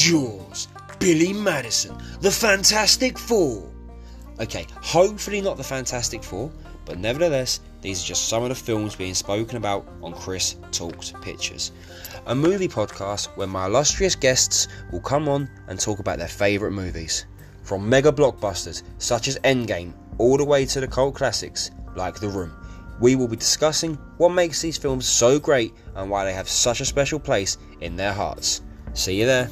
Jaws, Billy Madison, The Fantastic Four. Okay, hopefully not The Fantastic Four, but nevertheless, these are just some of the films being spoken about on Chris Talks Pictures, a movie podcast where my illustrious guests will come on and talk about their favourite movies. From mega blockbusters such as Endgame all the way to the cult classics like The Room. We will be discussing what makes these films so great and why they have such a special place in their hearts. See you there.